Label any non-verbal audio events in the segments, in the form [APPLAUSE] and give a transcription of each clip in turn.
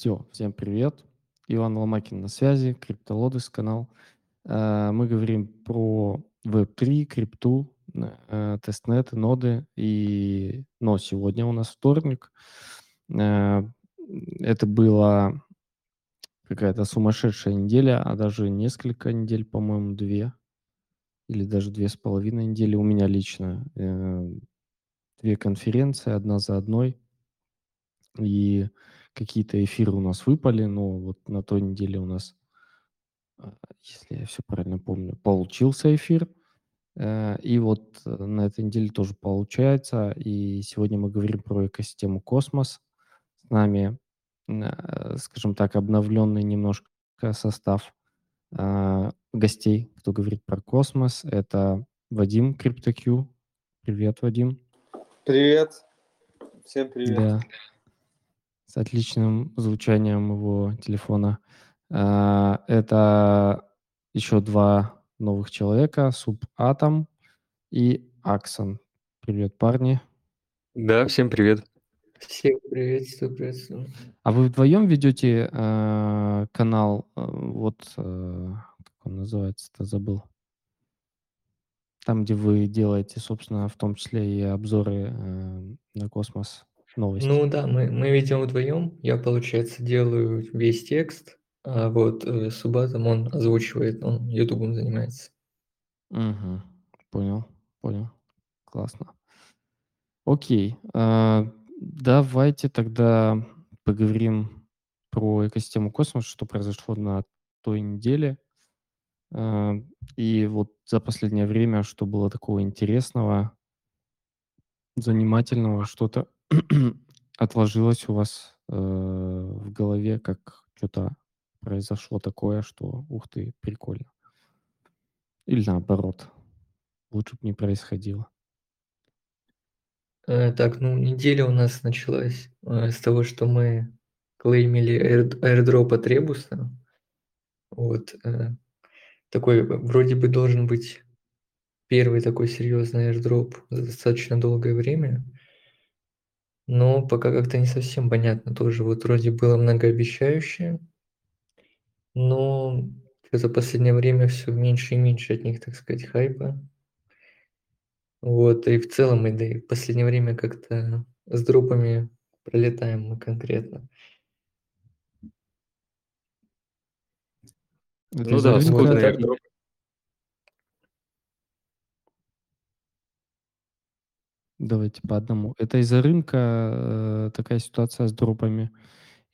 Все, всем привет. Иван Ломакин на связи, Криптолодес канал. Э, Мы говорим про Web3, крипту, э, тестнеты, ноды. И... Но сегодня у нас вторник. Э, Это была какая-то сумасшедшая неделя, а даже несколько недель, по-моему, две или даже две с половиной недели у меня лично. Две конференции, одна за одной. И какие-то эфиры у нас выпали, но вот на той неделе у нас, а, если я все правильно помню, получился эфир. Э, И вот э, на этой неделе тоже получается. И сегодня мы говорим про экосистему Космос. С нами, э, скажем так, обновленный немножко состав гостей, кто говорит про космос. Это Вадим CryptoQ. Привет, Вадим. Привет. Всем привет. Да. С отличным звучанием его телефона. А, Это еще два новых человека, Субатом и Аксон. Привет, парни. Да, всем привет. Всех приветствую, приветствую. А вы вдвоем ведете э, канал, э, вот, э, как он называется-то, забыл. Там, где вы делаете, собственно, в том числе и обзоры э, на космос новости. Ну да, мы, мы ведем вдвоем. Я, получается, делаю весь текст, а вот э, Субатом он озвучивает, он ютубом занимается. Мгм. Понял, понял. Классно. Окей. а, давайте тогда поговорим про экосистему космоса, что произошло на той неделе. А, и вот за последнее время, что было такого интересного, занимательного, что-то [CLEARS THROAT] отложилось у вас э, в голове, как что-то произошло такое, что, ух ты, прикольно. Или наоборот, лучше бы не происходило. Э, так, ну неделя у нас началась э, с того, что мы клеймили аир- airdrop от Ребуса. Вот. э, такой вроде бы должен быть первый такой серьезный airdrop за достаточно долгое время. Но пока как-то не совсем понятно тоже. Вот вроде было многообещающе, но за последнее время все меньше и меньше от них, так сказать, хайпа. Вот, и в целом, и да и в последнее время как-то с дропами пролетаем мы конкретно. Это Ну из-за да, рынка- так. airdrop. Давайте по одному. Это из-за рынка э, такая ситуация с дропами?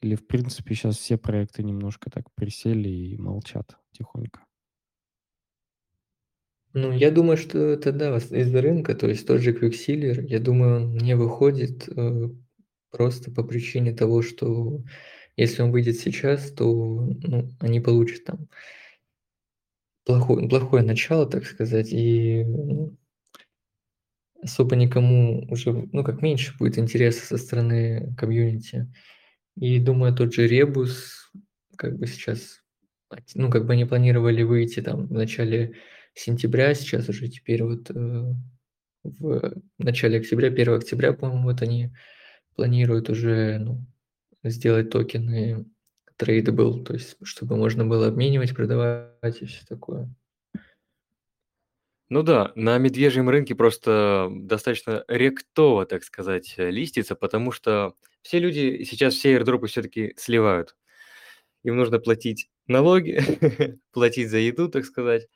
Или, в принципе, сейчас все проекты немножко так присели и молчат тихонько? Ну, я думаю, что это, да, из-за рынка, то есть тот же Quicksilver, я думаю, он не выходит э, просто по причине того, что если он выйдет сейчас, то ну, они получат там плохое, плохое начало, так сказать, и ну, особо никому уже, ну, как меньше будет интереса со стороны комьюнити. И думаю, тот же Ребус, как бы сейчас, ну, как бы они планировали выйти там в начале сентября, сейчас уже теперь вот э, в начале октября, 1 октября, по-моему, вот они планируют уже ну, сделать токены tradable, то есть чтобы можно было обменивать, продавать и все такое. Ну да, на медвежьем рынке просто достаточно ректово, так сказать, э, листится, потому что все люди сейчас все airdропы все-таки сливают. Им нужно платить налоги, [LAUGHS] платить за еду, так сказать.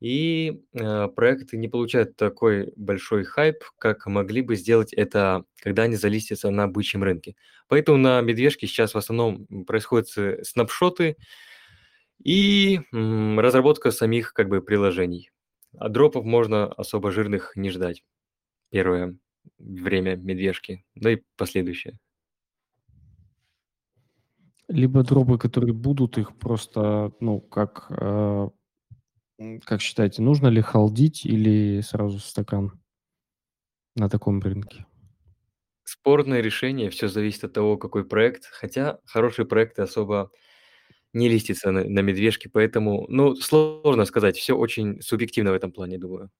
И э, проекты не получают такой большой хайп, как могли бы сделать это, когда они залистятся на бычьем рынке. Поэтому на медвежке сейчас в основном происходят снапшоты и м, разработка самих как бы приложений. А дропов можно особо жирных не ждать. Первое время медвежки, да и последующее. Либо дропы, которые будут, их просто, ну, как, э, как считаете, нужно ли халдить или сразу в стакан на таком рынке? Спорное решение, все зависит от того, какой проект. Хотя хорошие проекты особо не листятся на, на медвежке, поэтому, ну, сложно сказать. Все очень субъективно в этом плане, думаю.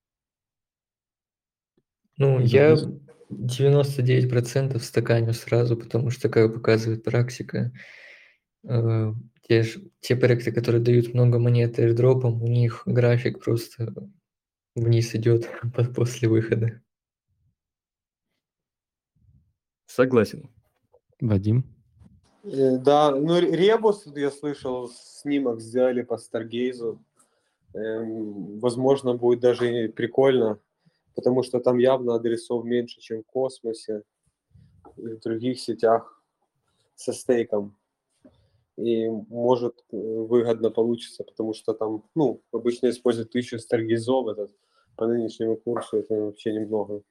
Ну, я без- 99% стаканю сразу, потому что, как показывает практика, э, те ж те проекты, которые дают много монет airdropом, у них график просто вниз идет [LAUGHS] по после выхода. Согласен. Вадим? Э, Да, ну Ре- Ребус, я слышал, снимок сделали по Старгейзу. Эм, Возможно, будет даже прикольно, потому что там явно адресов меньше, чем в Космосе и в других сетях со стейком. И может э, выгодно получится, потому что там, ну, обычно используют тысячу старгейзов, этот по нынешнему курсу это вообще немного.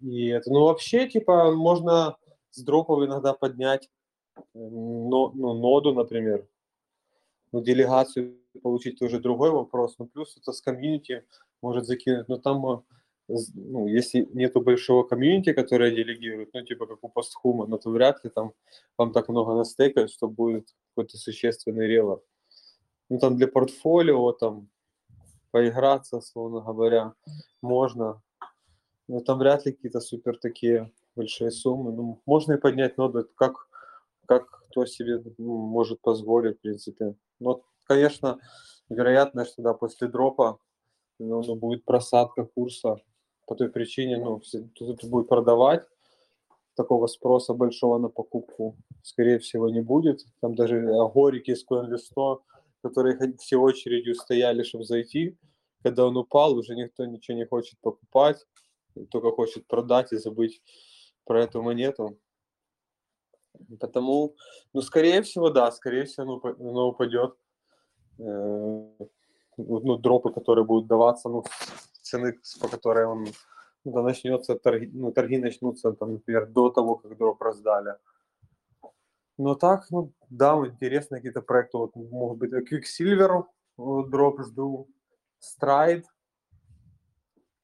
И это, ну, вообще, типа, можно с дропов иногда поднять но, ну, ноду, например. Ну, делегацию получить тоже другой вопрос. Ну, плюс это с комьюнити может закинуть. Но там, э, ну, если нету большого комьюнити, которое делегирует, ну, типа как у постхума, ну, то вряд ли там вам так много настекают, что будет какой-то существенный релор. Ну, там для портфолио, там, поиграться, словно говоря, можно. Но там вряд ли какие-то супер такие большие суммы. Ну, можно и поднять это как, как кто себе ну, может позволить, в принципе. Но, конечно, вероятно, что да, после дропа ну, ну, будет просадка курса по той причине, ну, кто-то будет продавать, такого спроса большого на покупку, скорее всего, не будет. Там даже агорики с CoinList, которые ход- все очередью стояли, чтобы зайти, когда он упал, уже никто ничего не хочет покупать, только хочет продать и забыть про эту монету. Потому, ну, скорее всего, да, скорее всего, оно, оно упадет. Э, Ну, дропы, которые будут даваться, ну, цены, по которой он да, начнется, торги, ну, торги начнутся, там, например, до того, как дроп раздали. Но так, ну, да, интересные какие-то проекты, вот, может быть, Quicksilver вот, дроп жду, Stride,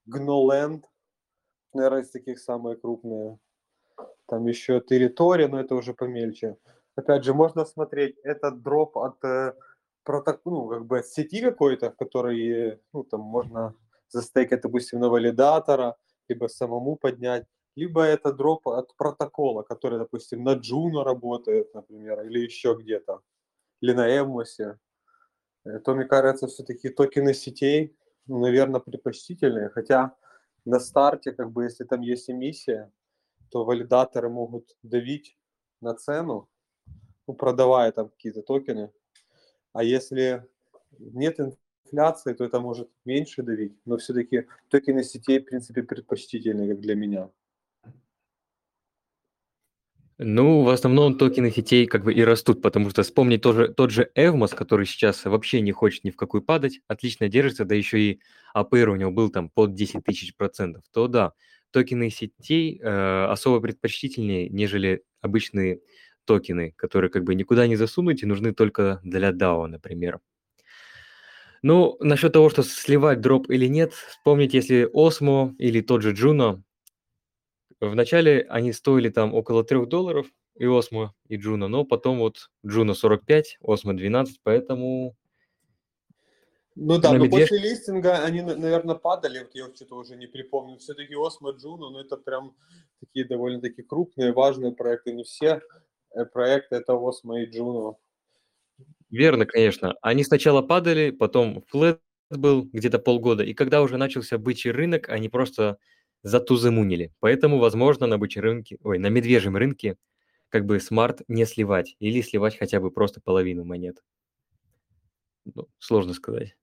Gnoland, наверное, из таких самые крупные. Там еще Territory, но это уже помельче. Опять же, можно смотреть, этот дроп от э, проток- ну, как бы от сети какой-то, который, э, ну, там можно застейкать, допустим, на валидатора, либо самому поднять, либо это дроп от протокола, который, допустим, на Juno работает, например, или еще где-то, или на Эмосе. Э, То, мне кажется, все-таки токены сетей, ну, наверное, предпочтительные, хотя на старте, как бы, если там есть эмиссия, то валидаторы могут давить на цену, ну, продавая там какие-то токены. А если нет инфляции, то это может меньше давить. Но все-таки токены сетей, в принципе, предпочтительны, как для меня. Ну, в основном токены сетей как бы и растут, потому что вспомнить тоже, тот же Evmos, который сейчас вообще не хочет ни в какую падать, отлично держится, да еще и APR у него был там под 10 тысяч процентов, то да, токены сетей э, особо предпочтительнее, нежели обычные токены, которые как бы никуда не засунуть и нужны только для DAO, например. Ну, насчет того, что сливать дроп или нет, вспомнить, если Osmo или тот же Juno, Вначале они стоили там около 3 долларов, и Osmo, и Juno, но потом вот Juno 45, Osmo 12, поэтому Ну да, На но медвеж- после листинга они, наверное, падали, вот я что-то уже не припомню. Все-таки Osmo Juno, ну это прям такие довольно-таки крупные, важные проекты. Не все э, проекты это Osmo и Juno. верно, конечно. Они сначала падали, потом флет был где-то полгода, и когда уже начался бычий рынок, они просто затуземунили. Поэтому, возможно, на бычьем рынке, ой, на медвежьем рынке как бы смарт не сливать или сливать хотя бы просто половину монет. Ну, сложно сказать.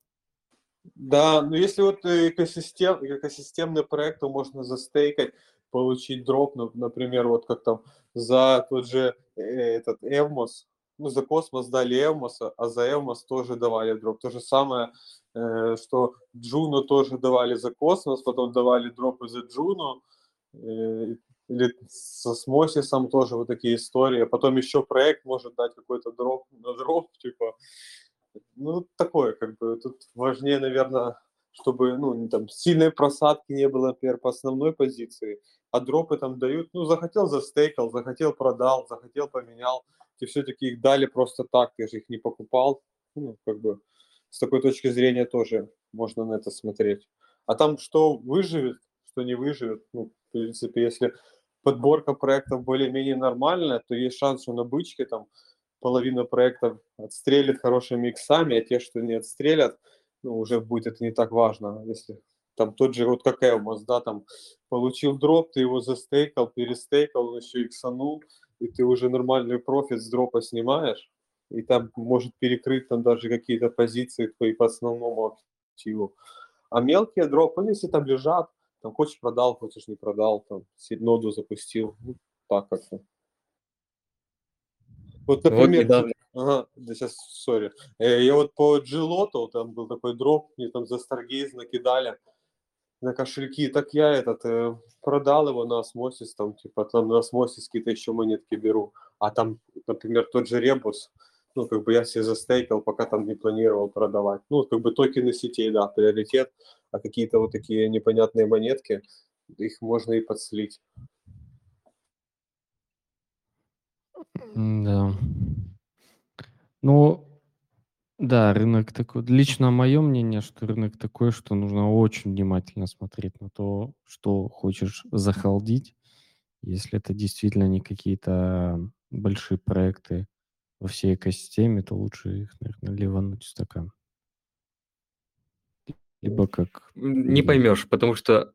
Да, но если вот э, экосистем, экосистемный проект, то можно застейкать, получить дроп, ну, например, вот как там за тот же э, этот Evmos, ну, за космос дали Evmos, а за Evmos тоже давали дроп. То же самое, э, что Juno тоже давали за космос, потом давали дропы за Juno, э, или со Смосисом тоже вот такие истории. Потом еще проект может дать какой-то дроп на дроп, типа, ну, такое, как бы, тут важнее, наверное, чтобы, ну, там, сильной просадки не было, например, по основной позиции, а дропы там дают, ну, захотел застейкал, захотел продал, захотел поменял, и все-таки их дали просто так, ты же их не покупал, ну, как бы, с такой точки зрения тоже можно на это смотреть. А там что выживет, что не выживет, ну, в принципе, если подборка проектов более-менее нормальная, то есть шанс, что на бычке там половина проектов отстрелит хорошими иксами, а те, что не отстрелят, ну, уже будет это не так важно. Если там тот же вот как Эвмос, да, там получил дроп, ты его застейкал, перестейкал, он еще иксанул, и ты уже нормальный профит с дропа снимаешь, и там может перекрыть там даже какие-то позиции твои по основному активу. А мелкие дропы, ну, если там лежат, там хочешь продал, хочешь не продал, там ноду запустил, ну, так как-то. Вот, например, вот недавно. Ага, да сейчас, сори. Э, я вот по Джилоту, там был такой дроп, мне там за Stargaze накидали на кошельки, так я этот э, продал его на осмосис, там, типа, там на осмосис какие-то еще монетки беру. А там, например, тот же Ребус, ну, как бы я себе застейкал, пока там не планировал продавать. Ну, как бы токены сетей, да, приоритет, а какие-то вот такие непонятные монетки, их можно и подслить. Да. Ну, да, рынок такой. Лично мое мнение, что рынок такой, что нужно очень внимательно смотреть на то, что хочешь захалдить. Если это действительно не какие-то большие проекты во всей экосистеме, то лучше их, наверное, ливануть в стакан. Либо как... Не поймешь, потому что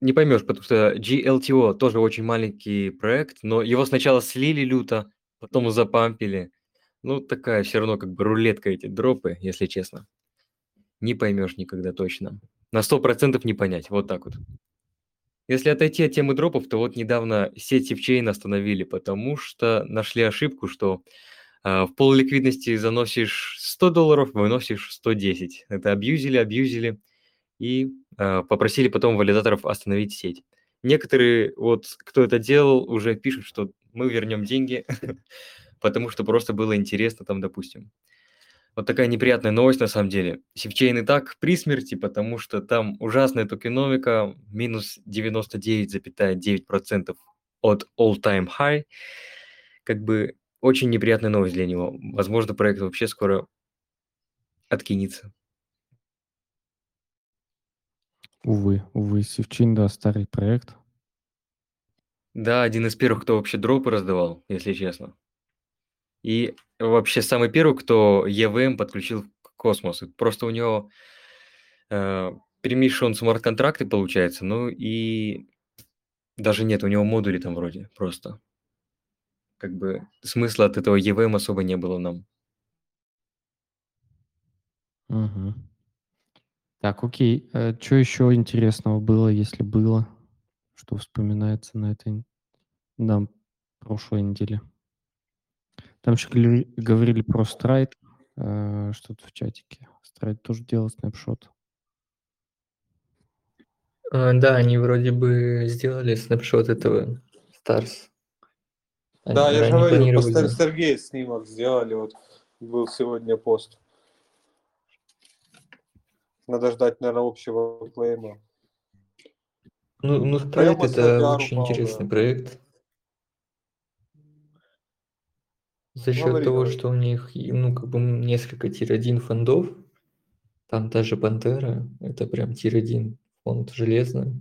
не поймешь, потому что GLTO тоже очень маленький проект, но его сначала слили люто, потом запампили. Ну, такая все равно как бы рулетка эти дропы, если честно. Не поймешь никогда точно. На сто процентов не понять, вот так вот. Если отойти от темы дропов, то вот недавно сеть сеть остановили, потому что нашли ошибку, что э, в полуликвидности заносишь 100 долларов, выносишь 110. Это абьюзили, абьюзили и э, попросили потом валидаторов остановить сеть. Некоторые, вот кто это делал, уже пишут, что мы вернем деньги, [LAUGHS] потому что просто было интересно там, допустим. Вот такая неприятная новость на самом деле. Sifchain и так при смерти, потому что там ужасная токеномика, минус 99,9% от all-time high. Как бы очень неприятная новость для него. Возможно, проект вообще скоро откинется. Увы, увы, Sifchain, да, старый проект. Да, один из первых, кто вообще дропы раздавал, если честно. И вообще самый первый, кто EVM подключил к космосу. Просто у него э, перемешан смарт-контракты, получается, ну и даже нет, у него модули там вроде просто. Как бы смысла от этого EVM особо не было нам. Угу. Так, окей. Э, что еще интересного было, если было? Что вспоминается на этой да, прошлой неделе? Там еще говорили про страйт, э, что-то в чатике. Страйт тоже делал снапшот. А, да, они вроде бы сделали снапшот этого Stars. Да, они, я же говорил, Сергей снимок сделали, вот был сегодня пост. Надо ждать, наверное, общего клейма. Ну, ну Stride это очень упал, интересный да. проект. За счет Говори, того, что у них, ну, как бы несколько tier-1 фондов, там та же Пантера, это прям tier-1 фонд железный.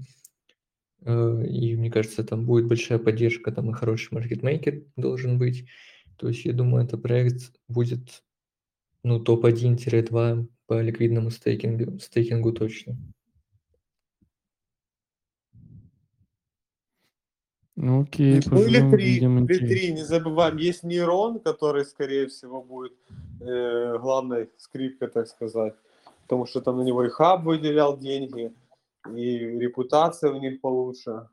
Э, и мне кажется, там будет большая поддержка, там и хороший маркетмейкер должен быть. То есть я думаю, это проект будет ну, топ-1-2 по ликвидному стейкингу, стейкингу точно. Ну, окей, Ну или три, или три, не забываем, есть нейрон, который, скорее всего, будет э, главной скрипкой, так сказать, потому что там на него и хаб выделял деньги, и репутация у них получше.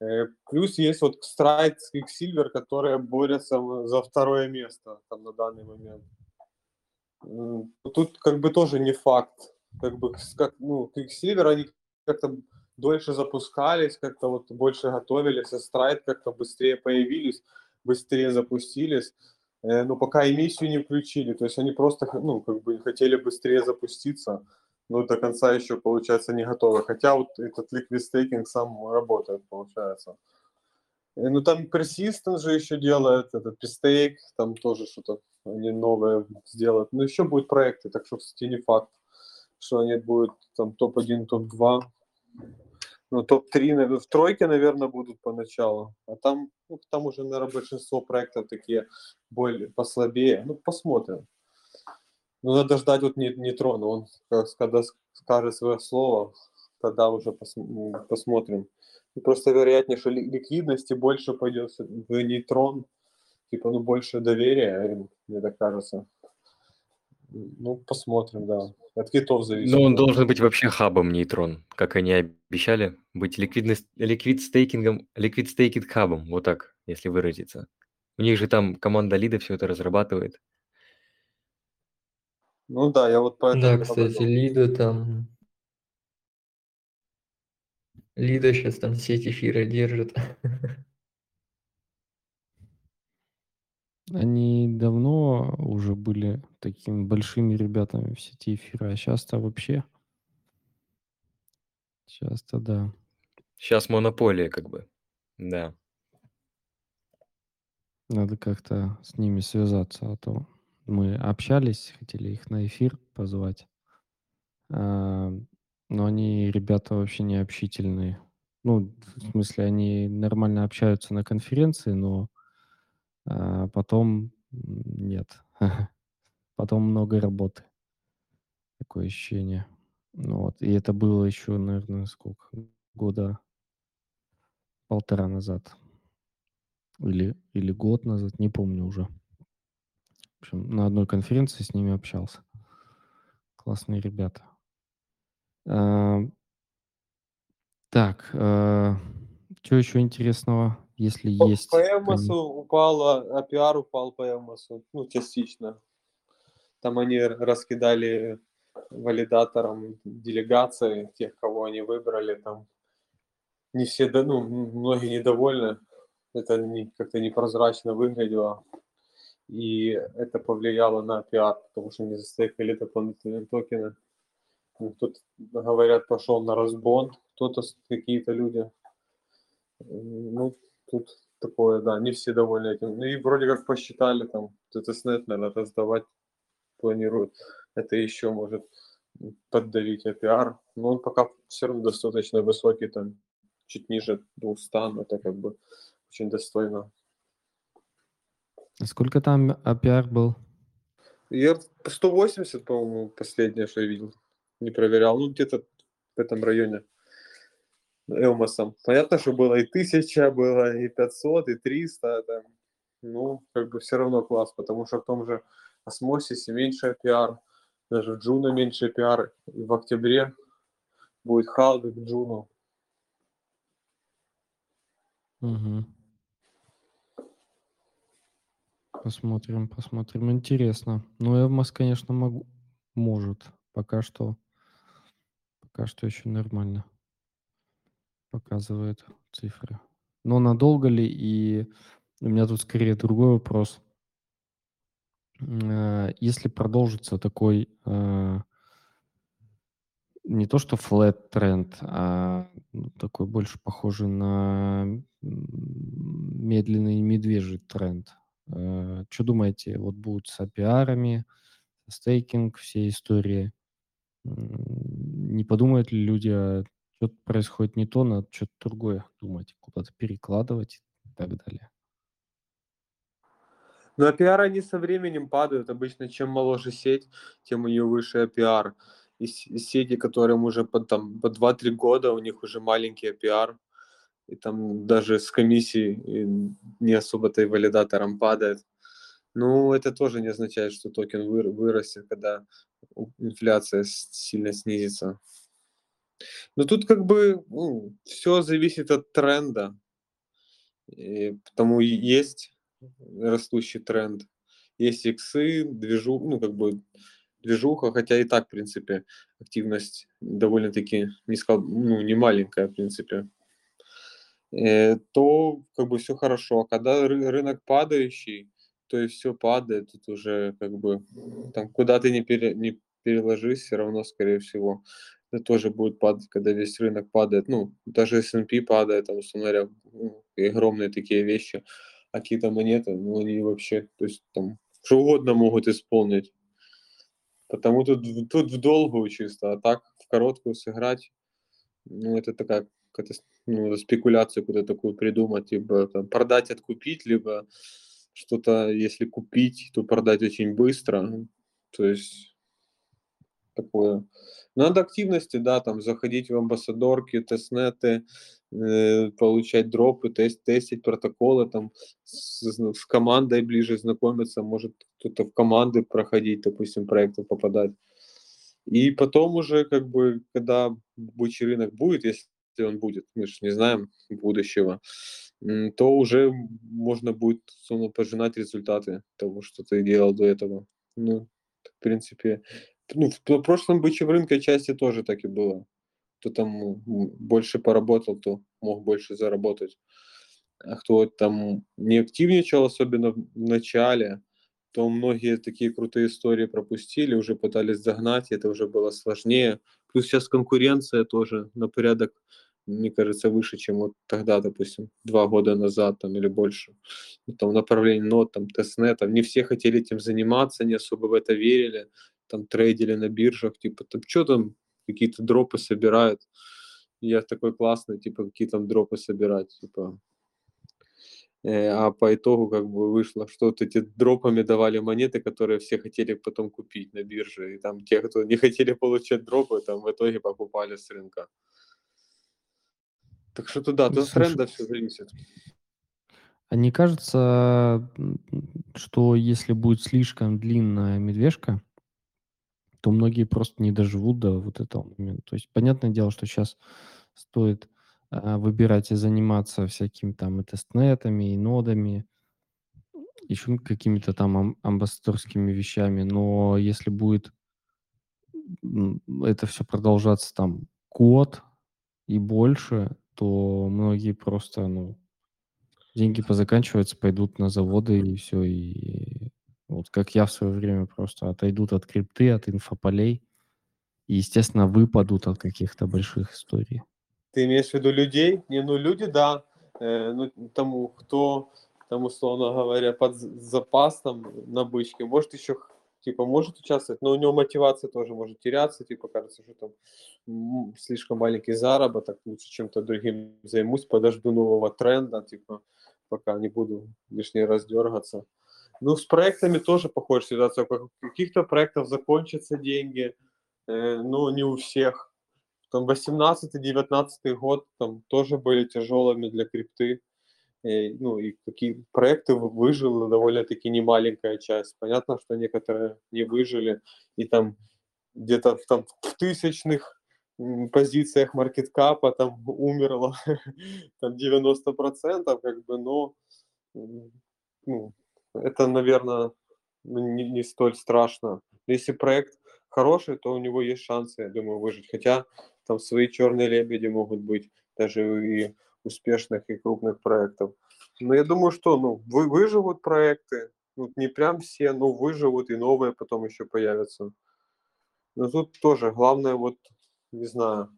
Э, плюс есть вот Stride, Quicksilver, которые борются за второе место там на данный момент. Тут как бы тоже не факт. Как бы, как, ну, Quicksilver, они как-то дольше запускались, как-то вот больше готовились, а Stride как-то быстрее появились, быстрее запустились, э, но пока эмиссию не включили, то есть они просто, ну, как бы хотели быстрее запуститься, но до конца еще, получается, не готовы. Хотя вот этот liquid staking сам работает, получается. Э, ну, там Persistent же еще делает, этот Pistake, там тоже что-то они новое сделают. Но еще будут проекты, так что, кстати, не факт, что они будут там топ-1, топ-2. ну, топ-3 наверно, в тройке, наверное, будут поначалу. А там, ну, там уже, наверное, большинство проектов такие более послабее. Ну, посмотрим. Ну, надо ждать вот не- нейтрона. Он когда скажет свое слово, тогда уже посмотрим. И просто вероятнее, что ли- ликвидности больше пойдет в нейтрон. Типа, ну, больше доверия, мне так кажется. Ну, посмотрим, да. От китов зависит. Но он должен быть вообще хабом нейтрон, как они обещали, быть ликвидность, ликвид стейкингом, ликвид стейкинг хабом, вот так, если выразиться. У них же там команда лида все это разрабатывает. Ну да, я вот поэтому... Да, кстати, Лида там... Лида сейчас там сеть эфира держит. [LAUGHS] Они давно уже были такими большими ребятами в сети эфира, а сейчас-то вообще... Сейчас-то да. Сейчас монополия как бы, да. Надо как-то с ними связаться, а то мы общались, хотели их на эфир позвать. А, но они ребята вообще не общительные. Ну, в смысле, они нормально общаются на конференции, но а, потом нет. [LAUGHS] Потом много работы. Такое ощущение. Ну вот. И это было еще, наверное, сколько? Года полтора назад. Или, или год назад, не помню уже. В общем, на одной конференции с ними общался. Классные ребята. А, так, что еще интересного, если По- есть? По Эмосу упало, APR упал по Эмосу, ну, частично. Там они раскидали валидаторам делегации, тех, кого они выбрали, там не все, ну, многие недовольны, это не- как-то непрозрачно выглядело, и это повлияло на пиар, потому что не застейкали дополнительные токены. Ну, Тут, говорят, пошел на разбон кто-то, какие-то люди. Ну, тут такое, да, не все довольны этим. Ну и вроде как посчитали, там, TTSNet, наверное, раздавать планируют. Это еще может поддавить APR. Но он пока все равно достаточно высокий, там, чуть ниже 200, но это как бы очень достойно. А Сколько там APR был? Я по 180, по-моему, последнее, что я видел. Не проверял. Ну, где-то в этом районе. Элмосом. Понятно, что было и 1000, было и 500, и 300. Там. Ну, как бы все равно класс, потому что в том же осмосисе меньше пиар, даже в Джуно меньше пиар. И в октябре будет халвик Джуну. Мгм. Посмотрим, посмотрим. Интересно. Ну, Эвмос, конечно, могу, может. Пока что, пока что еще нормально показывает цифры. Но надолго ли? И у меня тут скорее другой вопрос. Э, Если продолжится такой э, не то что flat тренд, а ну, такой больше похожий на медленный медвежий тренд. Что думаете, вот будут с APR, стейкинг, все истории? Не подумают ли люди, а что-то происходит не то, надо что-то другое думать, куда-то перекладывать и так далее? Но APR они со временем падают. Обычно чем моложе сеть, тем у нее выше APR. И сети, которым уже по, там, по 2-3 года, у них уже маленький APR. И там даже с комиссией не особо-то и валидатором падает. Ну, это тоже не означает, что токен выр- вырастет, когда инфляция сильно снизится. Но тут как бы все зависит от тренда. И потому есть растущий тренд. Есть иксы, движу, ну, как бы движуха, хотя и так, в принципе, активность довольно-таки не, сказал, ну, не маленькая, в принципе, э, то как бы все хорошо. А когда ры- рынок падающий, то и все падает, тут уже как бы там куда ты не, пере, не переложись, все равно, скорее всего, это тоже будет падать, когда весь рынок падает. Ну, даже S&P падает, там, условно говоря, ну, огромные такие вещи, а какие-то монеты, ну, они вообще, то есть там что угодно могут исполнить. Потому тут, тут в долгую чисто, а так в короткую сыграть, ну, это такая ну, спекуляцию какую-то такую придумать, либо там продать, откупить, либо что-то, если купить, то продать очень быстро. То есть такое. Надо активности, да, там заходить в амбассадорки, тестнеты, э, получать дропы, тест, тестить протоколы, там с, с- с командой ближе знакомиться, может кто-то в команды проходить, допустим, проекты попадать. И потом уже, как бы, когда бычий рынок будет, если он будет, мы же не знаем будущего, то уже можно будет условно, пожинать результаты того, что ты делал до этого. Ну, в принципе, ну, в прошлом бычьем рынке части тоже так и было. Кто там больше поработал, то мог больше заработать. А кто там не активничал, особенно в начале, то многие такие крутые истории пропустили, уже пытались загнать, и это уже было сложнее. Плюс сейчас конкуренция тоже на порядок, мне кажется, выше, чем вот тогда, допустим, два года назад там, или больше. Ну, там направление нот, там, тестнетов. Не все хотели этим заниматься, не особо в это верили, там трейдили на биржах, типа, там, что там, какие-то дропы собирают. Я такой классный, типа, какие там дропы собирать, типа, Э, а по итогу как бы вышло, что вот эти дропами давали монеты, которые все хотели потом купить на бирже, и там те, кто не хотели получать дропы, там в итоге покупали с рынка. Так что туда, Ну, тут от слушай, тренда все зависит. А не кажется, что если будет слишком длинная медвежка, то многие просто не доживут до вот этого момента. То есть понятное дело, что сейчас стоит а, выбирать и заниматься всякими там и тестнетами, и нодами, еще какими-то там ам- амбассадорскими вещами, но если будет это все продолжаться там год и больше, то многие просто, ну, деньги позаканчиваются, пойдут на заводы и все, и вот как я в свое время просто отойдут от крипты, от инфополей, и, естественно, выпадут от каких-то больших историй. Ты имеешь в виду людей? Не, ну люди, да. Э, ну, тому, кто, там, условно говоря, под з- запас там на бычке, может еще, типа, может участвовать, но у него мотивация тоже может теряться, типа, кажется, что там слишком маленький заработок, лучше чем-то другим займусь, подожду нового тренда, типа, пока не буду лишний раз дергаться. Ну, с проектами тоже похожая ситуация. У каких-то проектов закончатся деньги, э, но не у всех там 18-19 год там тоже были тяжелыми для крипты. И, ну и какие проекты вы- выжила довольно-таки немаленькая часть. Понятно, что некоторые не выжили, и там где-то там, в тысячных позициях маркеткапа там умерло [LAUGHS] там 90%, как бы, но ну, это, наверное, не, не столь страшно. Если проект хороший, то у него есть шансы, я думаю, выжить. Хотя там свои черные лебеди могут быть, даже и успешных и крупных проектов. Но я думаю, что ну, вы, выживут проекты, ну, не прям все, но выживут, и новые потом еще появятся. Но тут тоже главное, вот, не знаю,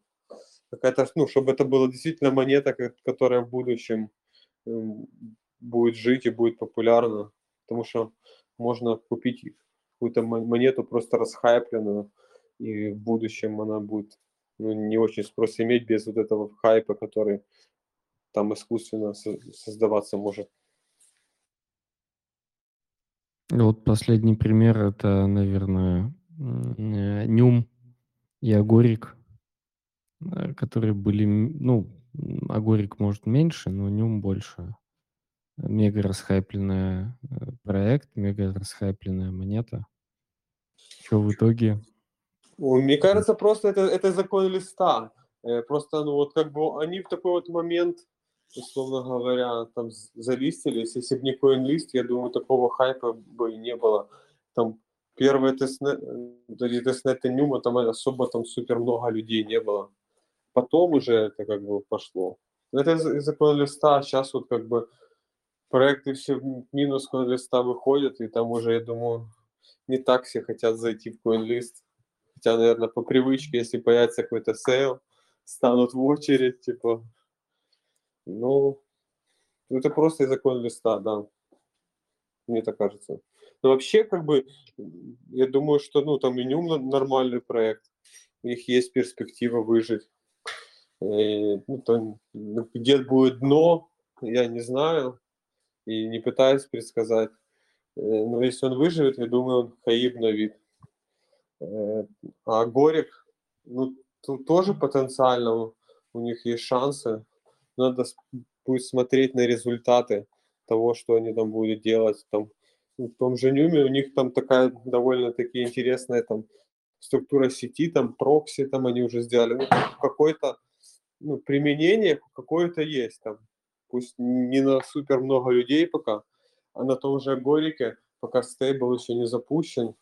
какая-то, ну, чтобы это была действительно монета, ко- которая в будущем м, будет жить и будет популярна. Потому что можно купить какую-то мон- монету просто расхайпленную, и в будущем она будет ну, не очень спрос иметь без вот этого хайпа, который там искусственно со- создаваться может. Вот последний пример это, наверное, э, Нюм и Агорик, э, которые были, ну, Агорик может меньше, но Нюм больше. Мега расхайпленная э, проект, мега расхайпленная монета. Что в итоге? Мне кажется, просто это, это закон листа. Просто, ну вот как бы они в такой вот момент, условно говоря, там залистились. Если бы не CoinList, я думаю, такого хайпа бы и не было. Там первые тестне, вот эти тестнеты Нюма, там особо там супер много людей не было. Потом уже это как бы пошло. Это из- из-за CoinList'а. Сейчас вот как бы проекты все мимо CoinList выходят, и там уже, я думаю, не так все хотят зайти в CoinList. Хотя, наверное, по привычке, если появится какой-то сейл, станут в очередь, типа. Ну, это просто за CoinList'а, да. Мне так кажется. Но вообще, как бы, я думаю, что, ну, там Inium на- нормальный проект. У них есть перспектива выжить. И, ну, то, где будет дно, я не знаю и не пытаюсь предсказать. Э, но если он выживет, я думаю, он хаи обновит. Э, а Горик, ну, тут тоже потенциально у них есть шансы. Надо будет смотреть на результаты того, что они там будут делать. Там, ну, в том же Нюме у них там такая довольно-таки интересная там структура сети, там прокси там они уже сделали. Ну, какое-то ну, применение какое-то есть там. Пусть не на супер много людей пока, а на том же Горике, пока стейбл еще не запущен,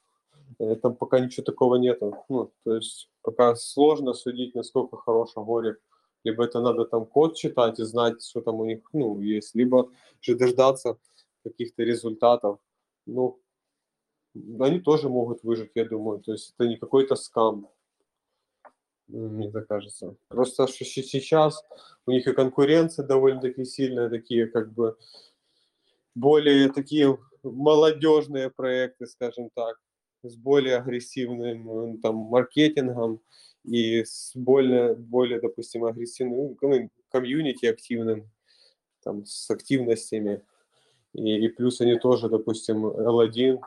э, там пока ничего такого нету. Ну, то есть пока сложно судить, насколько хороший Горик. Либо это надо там код читать и знать, что там у них ну, есть, либо же дождаться каких-то результатов. Ну, они тоже могут выжить, я думаю. То есть это не какой-то скам, мне так кажется. Просто что сейчас у них и конкуренция довольно-таки сильная, такие как бы более такие молодежные проекты, скажем так, с более агрессивным там маркетингом и с более, более допустим, агрессивным ну, комьюнити активным, там, с активностями. И, и плюс они тоже, допустим, L1,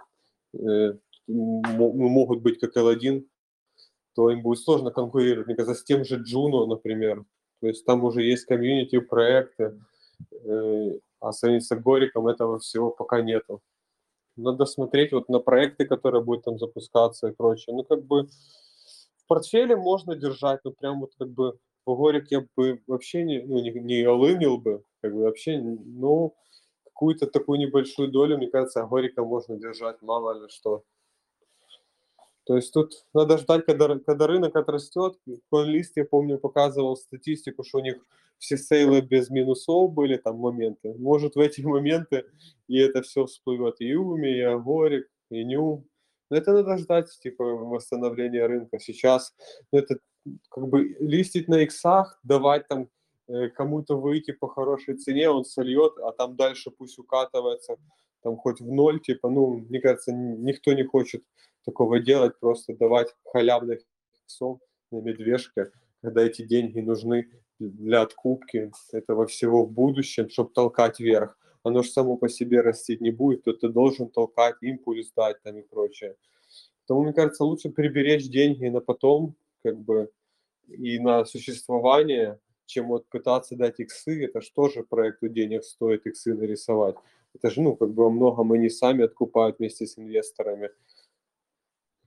э, могут быть как L1, то им будет сложно конкурировать, мне кажется, с тем же Juno, например. То есть там уже есть комьюнити, проекты, э, а сравниться с Гориком этого всего пока нету. Надо смотреть вот на проекты, которые будут там запускаться и прочее. Ну, как бы в портфеле можно держать, но прям вот как бы Горик я бы вообще не, ну, не, не олынил бы, как бы вообще, ну, какую-то такую небольшую долю, мне кажется, Горика можно держать, мало ли что. То есть тут надо ждать, когда, когда рынок отрастет. Коинлист, я помню, показывал статистику, что у них все сейлы без минусов были, там моменты. Может, в эти моменты и это все всплывет. И Уми, и Агорик, и Нюм. Но это надо ждать, типа, восстановления рынка. Сейчас ну, это как бы листить на иксах, давать там э, кому-то выйти по хорошей цене, он сольет, а там дальше пусть укатывается там хоть в ноль, типа, ну, мне кажется, никто не хочет такого делать, просто давать халявных иксов на медвежке, когда эти деньги нужны для откупки этого всего в будущем, чтобы толкать вверх. Оно же само по себе расти не будет, то ты должен толкать, импульс дать там и прочее. Поэтому, мне кажется, лучше приберечь деньги на потом, как бы, и на существование, чем вот пытаться дать иксы, это же тоже проекту денег стоит иксы нарисовать. Это же, ну, как бы во многом они сами откупают вместе с инвесторами.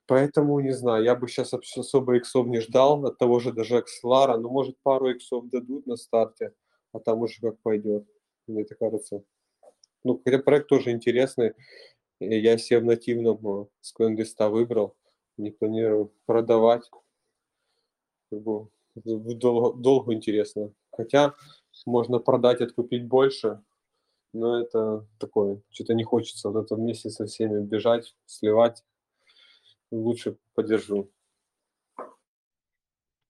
Поэтому, не знаю, я бы сейчас особо иксов не ждал от того же даже Акселара, но может пару иксов дадут на старте, а там уже как пойдет, мне это кажется. Ну, хотя проект тоже интересный, я себе в нативном с CoinList выбрал, не планирую продавать, долго, долго интересно. Хотя можно продать, откупить больше, но это такое, что-то не хочется вот это вместе со всеми бежать, сливать лучше поддержу.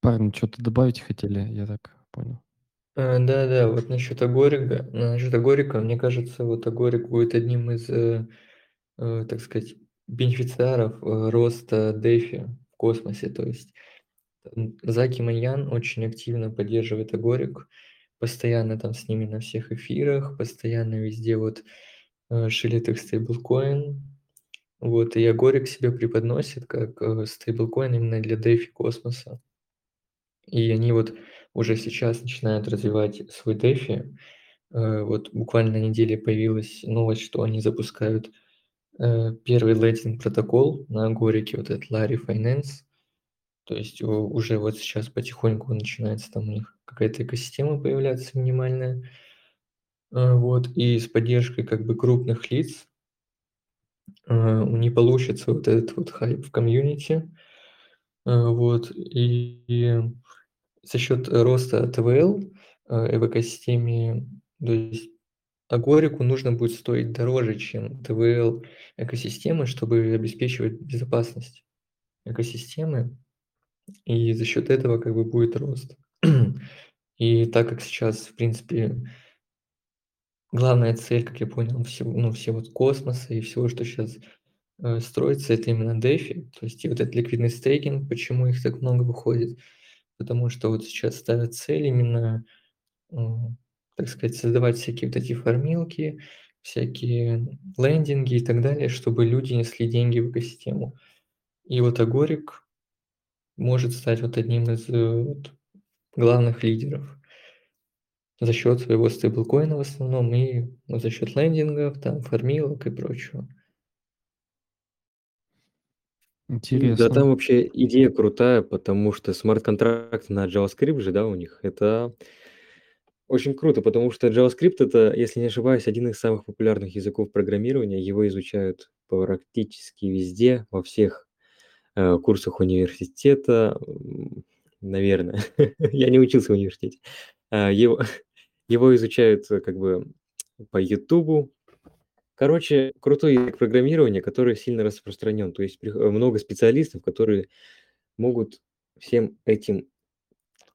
Парни, что-то добавить хотели, я так понял. А, да-да, вот насчет Агорика, насчет Агорика, мне кажется, вот Агорик будет одним из, э, э, так сказать, бенефициаров э, роста DeFi в космосе. То есть Заки Маньян очень активно поддерживает Агорик, постоянно там с ними на всех эфирах, постоянно везде вот э, шилит их стейблкоин, вот, и Ягорик себе преподносит как э, стейблкоин именно для DeFi космоса. И они вот уже сейчас начинают развивать свой DeFi. Э, вот буквально на неделе появилась новость, что они запускают э, первый лендинг протокол на Агорике, вот этот Larry Finance. То есть уже вот сейчас потихоньку начинается там у них какая-то экосистема появляться минимальная. Вот, и с поддержкой как бы крупных лиц, Э, не получится вот этот вот хайп в комьюнити. Э, вот, и, и за счет роста ТВЛ э, в экосистеме, то есть Агорику нужно будет стоить дороже, чем ТВЛ экосистемы, чтобы обеспечивать безопасность экосистемы. И за счет этого как бы будет рост. И так как сейчас, в принципе, главная цель, как я понял, всего, ну, всего космоса и всего, что сейчас э, строится, это именно DeFi. То есть и вот этот ликвидный стейкинг, почему их так много выходит. Потому что вот сейчас ставят цель именно, так сказать, создавать всякие вот эти фармилки, всякие лендинги и так далее, чтобы люди несли деньги в экосистему. И вот Агорик может стать вот одним из, э, вот главных лидеров за счет своего стейблкоина в основном и, ну, за счет лендингов, там, фармилок и прочего. Да, Интересно. там вообще идея крутая, потому что смарт-контракты на JavaScript же, да, у них. Это очень круто, потому что JavaScript это, если не ошибаюсь, один из самых популярных языков программирования. Его изучают практически везде, во всех э, курсах университета, наверное. [LAUGHS] Я не учился в университете. А, Его, [LAUGHS] его изучают э, как бы по Ютубу. Короче, крутой язык программирования, который сильно распространен. То есть э, много специалистов, которые могут всем этим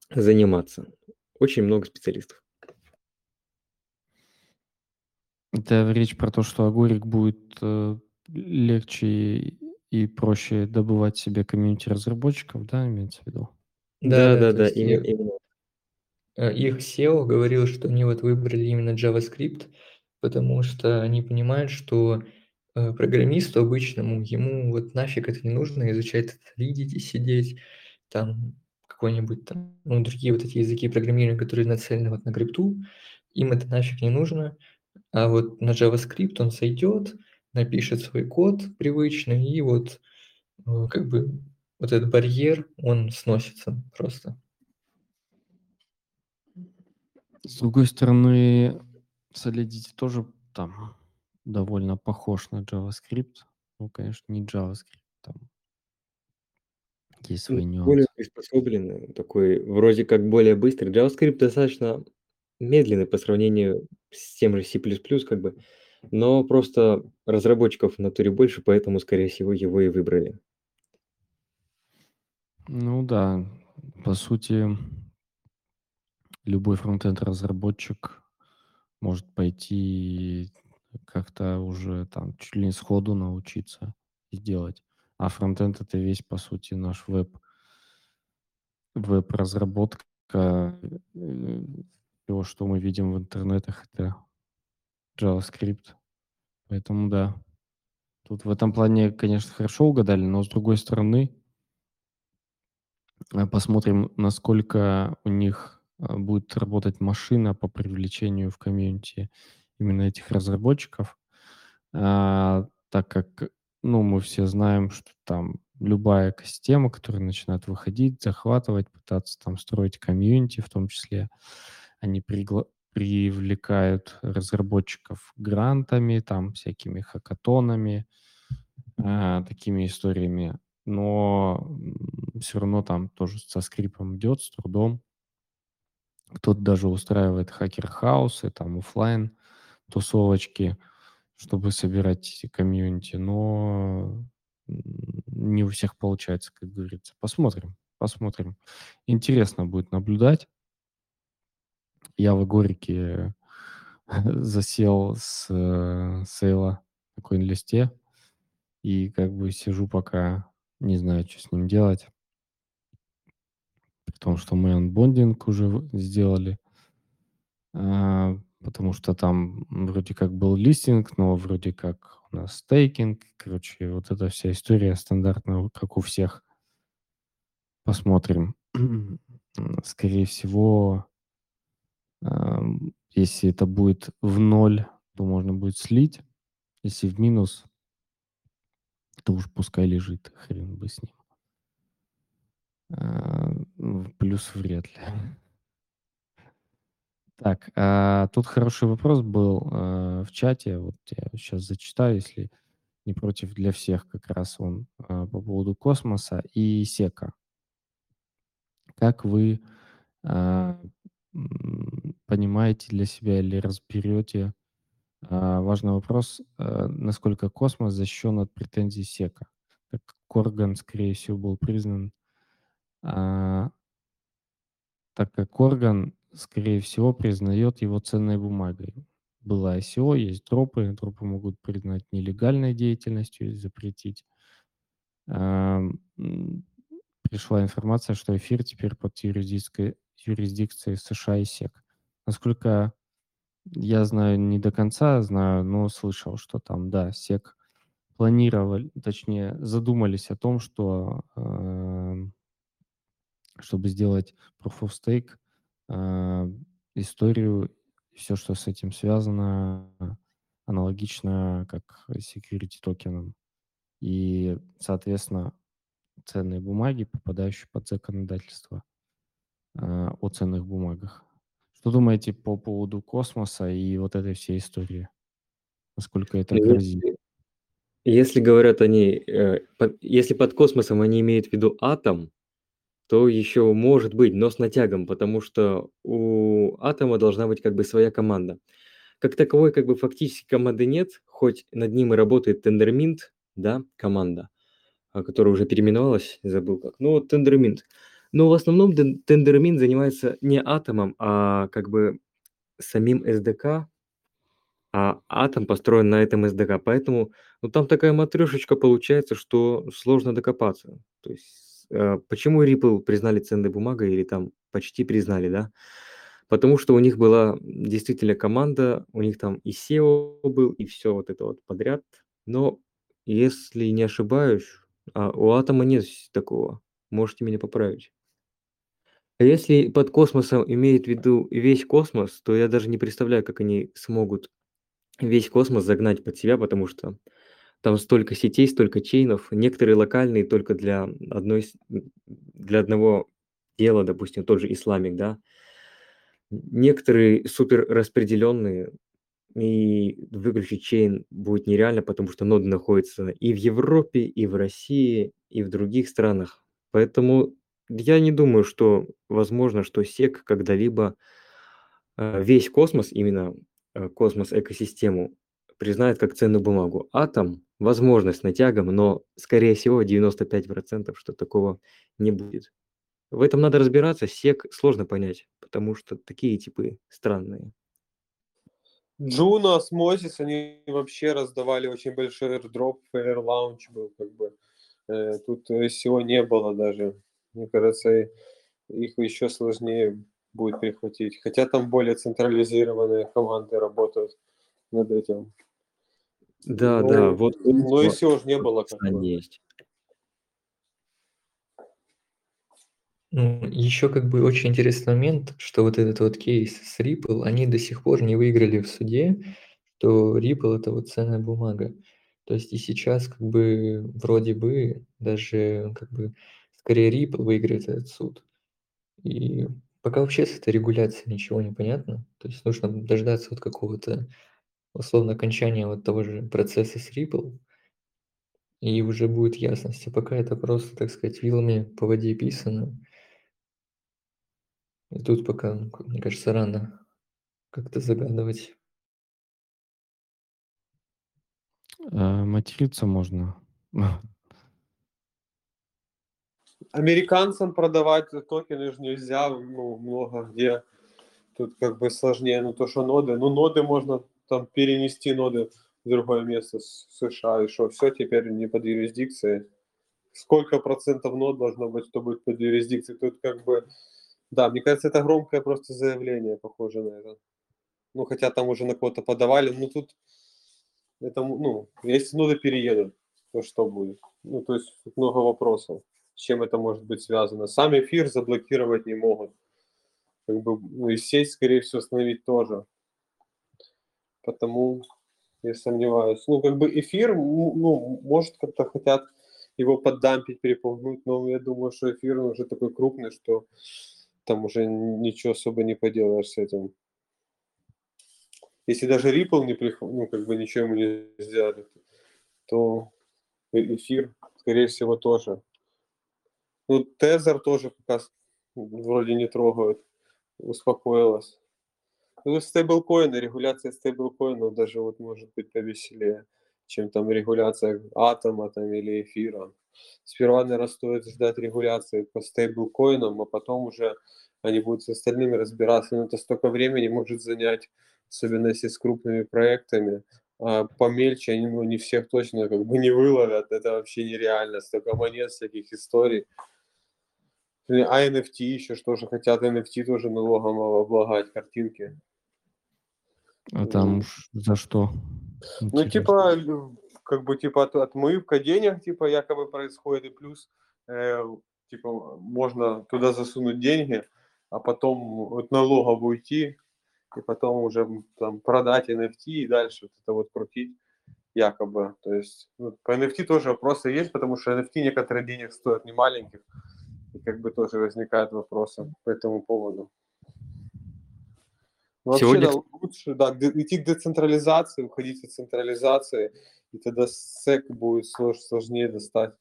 заниматься. Очень много специалистов. Это речь про то, что Агорик будет э, легче и проще добывать себе комьюнити разработчиков, да, имеется в виду? Да, да, да, есть именно, их именно. Э, их SEO говорил, что они вот выбрали именно JavaScript, потому что они понимают, что, э, программисту обычному, ему вот нафиг это не нужно изучать, лидить и сидеть, там какой-нибудь там, ну, другие вот эти языки программирования, которые нацелены вот на крипту, им это нафиг не нужно. А вот на JavaScript он сойдет, напишет свой код привычный, и вот, э, как бы вот этот барьер, он сносится просто. С другой стороны, Solidity тоже там довольно похож на JavaScript. Ну, конечно, не JavaScript, там есть свои Ну, более нюансы. приспособленный, такой вроде как более быстрый. JavaScript достаточно медленный по сравнению с тем же C++, как бы, но просто разработчиков в натуре больше, поэтому, скорее всего, его и выбрали. Ну да, по сути, любой фронтенд-разработчик может пойти и как-то уже там чуть ли не сходу научиться сделать. А фронтенд это весь, по сути, наш веб, веб-разработка. э, Всего, что мы видим в интернетах, это JavaScript. Поэтому да. Тут в этом плане, конечно, хорошо угадали, но с другой стороны, э, посмотрим, насколько у них э, будет работать машина по привлечению в комьюнити именно этих разработчиков. А, так как, ну, мы все знаем, что там любая экосистема, которая начинает выходить, захватывать, пытаться там строить комьюнити в том числе, они пригла- привлекают разработчиков грантами, там всякими хакатонами, а, такими историями, но все равно там тоже со скрипом идет, с трудом. Кто-то даже устраивает hacker house 'ы, там оффлайн тусовочки, чтобы собирать комьюнити, но не у всех получается, как говорится. Посмотрим, посмотрим. Интересно будет наблюдать. Я в Егорике [LAUGHS] засел с э, сейла на коин-листе и как бы сижу пока, не знаю, что с ним делать. При том, что мы анбондинг уже сделали. А, потому что там вроде как был листинг, но вроде как у нас стейкинг. Короче, вот эта вся история стандартная, как у всех. Посмотрим. [CLEARS THROAT] Скорее всего, если это будет в ноль, то можно будет слить. Если в минус, то уж пускай лежит, хрен бы с ним. А, плюс вряд ли. Так, а, тут хороший вопрос был а, в чате. Вот я сейчас зачитаю, если не против для всех, как раз он а, по поводу космоса и сека. Как вы понимаете для себя или разберете важный вопрос, насколько космос защищен от претензий сека? Так как Корган, скорее всего, был признан так как орган, скорее всего, признает его ценной бумагой. Было ICO, есть дропы, дропы могут признать нелегальной деятельностью и запретить. М, пришла информация, что эфир теперь под юрисдикцией, юрисдикцией США и СЕК. Насколько я знаю, не до конца знаю, но слышал, что там, да, СЕК планировали, точнее, задумались о том, что э, чтобы сделать Proof of Stake, э, историю, все, что с этим связано, аналогично как security токенам. И, соответственно, ценные бумаги, попадающие под законодательство э, о ценных бумагах. Что думаете по поводу космоса и вот этой всей истории? Насколько это Ну, грозит? если, если говорят они, э, под- если под космосом они имеют в виду атом, то еще может быть, но с натягом, потому что у атома должна быть как бы своя команда. Как таковой, как бы фактически команды нет, хоть над ним и работает Тендерминт, да, команда, а, которая уже переименовалась, забыл как, ну, вот Тендерминт. Но в основном Тен- Тендерминт занимается не атомом, а как бы самим SDK, а атом построен на этом SDK, поэтому ну, там такая матрешечка получается, что сложно докопаться. То есть почему Ripple признали ценной бумагой или там почти признали, да? Потому что у них была действительно команда, у них там и SEO был, и все вот это вот подряд. Но если не ошибаюсь, а у Атома нет такого. Можете меня поправить. А если под космосом имеет в виду весь космос, то я даже не представляю, как они смогут весь космос загнать под себя, потому что там столько сетей, столько чейнов, некоторые локальные только для одной, для одного дела, допустим, тот же исламик, да, некоторые супер распределенные, и выключить чейн будет нереально, потому что ноды находятся и в Европе, и в России, и в других странах. Поэтому я не думаю, что возможно, что SEC когда-либо э, весь космос, именно э, космос-экосистему, признает как ценную бумагу. Атом, возможно, с натягом, но, скорее всего, 95%, что такого не будет. В этом надо разбираться, сек сложно понять, потому что такие типы странные. Juno, Osmosis, они вообще раздавали очень большой airdrop, Fair Launch был, как бы. Э, Тут всего не было даже. Мне кажется, их еще сложнее будет прихватить. Хотя там более централизированные команды работают над этим. Да, Ну, да, вот Ну и вот все же не было как есть. Ну, еще как бы очень интересный момент, что вот этот вот кейс с Ripple, они до сих пор не выиграли в суде, что Ripple это вот ценная бумага. То есть и сейчас как бы вроде бы даже как бы скорее Ripple выиграет этот суд. И пока вообще с этой регуляцией ничего не понятно. То есть нужно дождаться вот какого-то условно окончания вот того же процесса с Ripple, и уже будет ясность. А пока это просто, так сказать, вилами по воде писано. И тут пока, ну, мне кажется, рано как-то загадывать. Э, Материться можно. Американцам продавать токены же нельзя, ну, много где. Тут как бы сложнее, ну то, что ноды, ну ноды можно там перенести ноды в другое место с США, и что, все теперь не под юрисдикцией. Сколько процентов нод должно быть, чтобы быть под юрисдикцией? Тут как бы, да, мне кажется, это громкое просто заявление, похоже на это. Ну, хотя там уже на кого-то подавали, ну тут, это, ну, если ноды переедут, то что будет? Ну, то есть много вопросов, с чем это может быть связано. Сам эфир заблокировать не могут. Как бы, ну, и сеть, скорее всего, остановить тоже. Потому я сомневаюсь. Ну, как бы эфир, ну, может, как-то хотят его поддампить, переполнуть, но я думаю, что эфир уже такой крупный, что там уже ничего особо не поделаешь с этим. Если даже Ripple не прих... ну, как бы ничего ему не сделали, то э- эфир, скорее всего, тоже. Ну, Тезер тоже пока вроде не трогают, успокоилась. Ну, стейблкоины, регуляция стейблкоинов даже вот может быть повеселее, чем там регуляция атома там или эфира. Сперва, наверное, стоит ждать регуляции по стейблкоинам, а потом уже они будут с остальными разбираться. Но это столько времени может занять, особенно если с крупными проектами. А помельче они ну, не всех точно как бы не выловят. Это вообще нереально. Столько монет, всяких историй. А NFT еще что же хотят NFT тоже налогом облагать картинки. А там уж за что? Ну, типа, как бы, типа, от- отмывка денег, типа, якобы происходит, и плюс, э, типа, можно туда засунуть деньги, а потом от налогов уйти, и потом уже там продать NFT и дальше вот это вот крутить, якобы. То есть, ну, по NFT тоже вопросы есть, потому что NFT некоторые денег стоят не маленьких, и как бы тоже возникают вопросы по этому поводу. Вообще, Сегодня, да, лучше да, идти к децентрализации, уходить от централизации, и тогда сек будет слож- сложнее достать.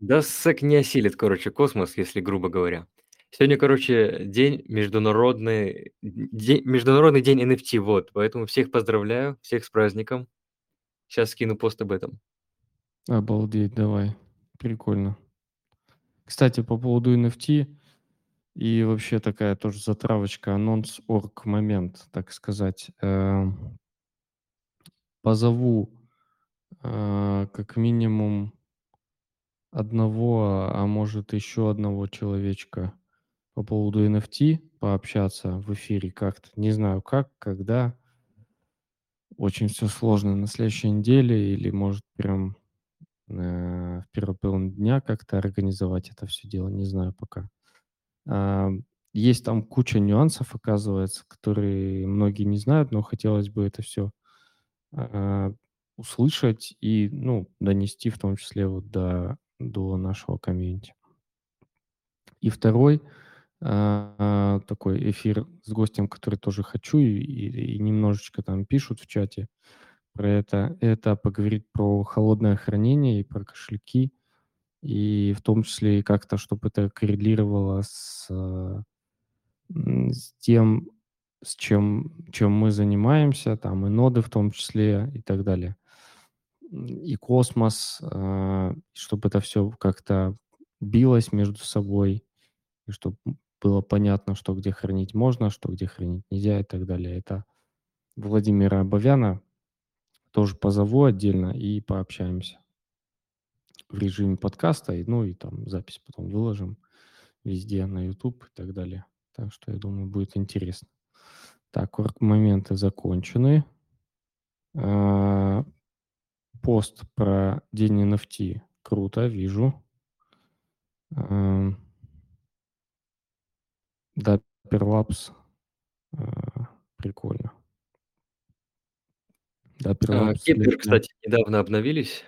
да, СЭК не осилит, короче, космос, если грубо говоря. Сегодня, короче, день международный, день, международный день NFT, вот, поэтому всех поздравляю, всех с праздником. Сейчас скину пост об этом. Обалдеть, давай. Прикольно. Кстати, по поводу NFT и вообще такая тоже затравочка, анонс орг момент, так сказать. Эм, Позову э, как минимум одного, а может еще одного человечка по поводу NFT пообщаться в эфире как-то. Не знаю как, когда. Очень все сложно на следующей неделе или может прям э, в первой половине дня как-то организовать это все дело, не знаю пока. А, Есть там куча нюансов, оказывается, которые многие не знают, но хотелось бы это все услышать и, ну, донести в том числе вот до, до нашего комьюнити. И второй а, такой эфир с гостем, который тоже хочу, и, и- и немножечко там пишут в чате про это, это поговорить про холодное хранение и про кошельки, и в том числе как-то, чтобы это коррелировало с, м, с тем, с чем, чем мы занимаемся, там и ноды в том числе и так далее. И космос, а, чтобы это все как-то билось между собой, и чтобы было понятно, что где хранить можно, что где хранить нельзя и так далее. Это Владимира Абовяна тоже позову отдельно и пообщаемся в режиме подкаста, ну и там запись потом выложим везде на YouTube и так далее. Так что я думаю, будет интересно. Так, моменты закончены. А, Пост про день NFT. Круто, вижу. Ам, Dapper Labs. а, Прикольно. Dapper А, друзья. кстати, недавно обновились.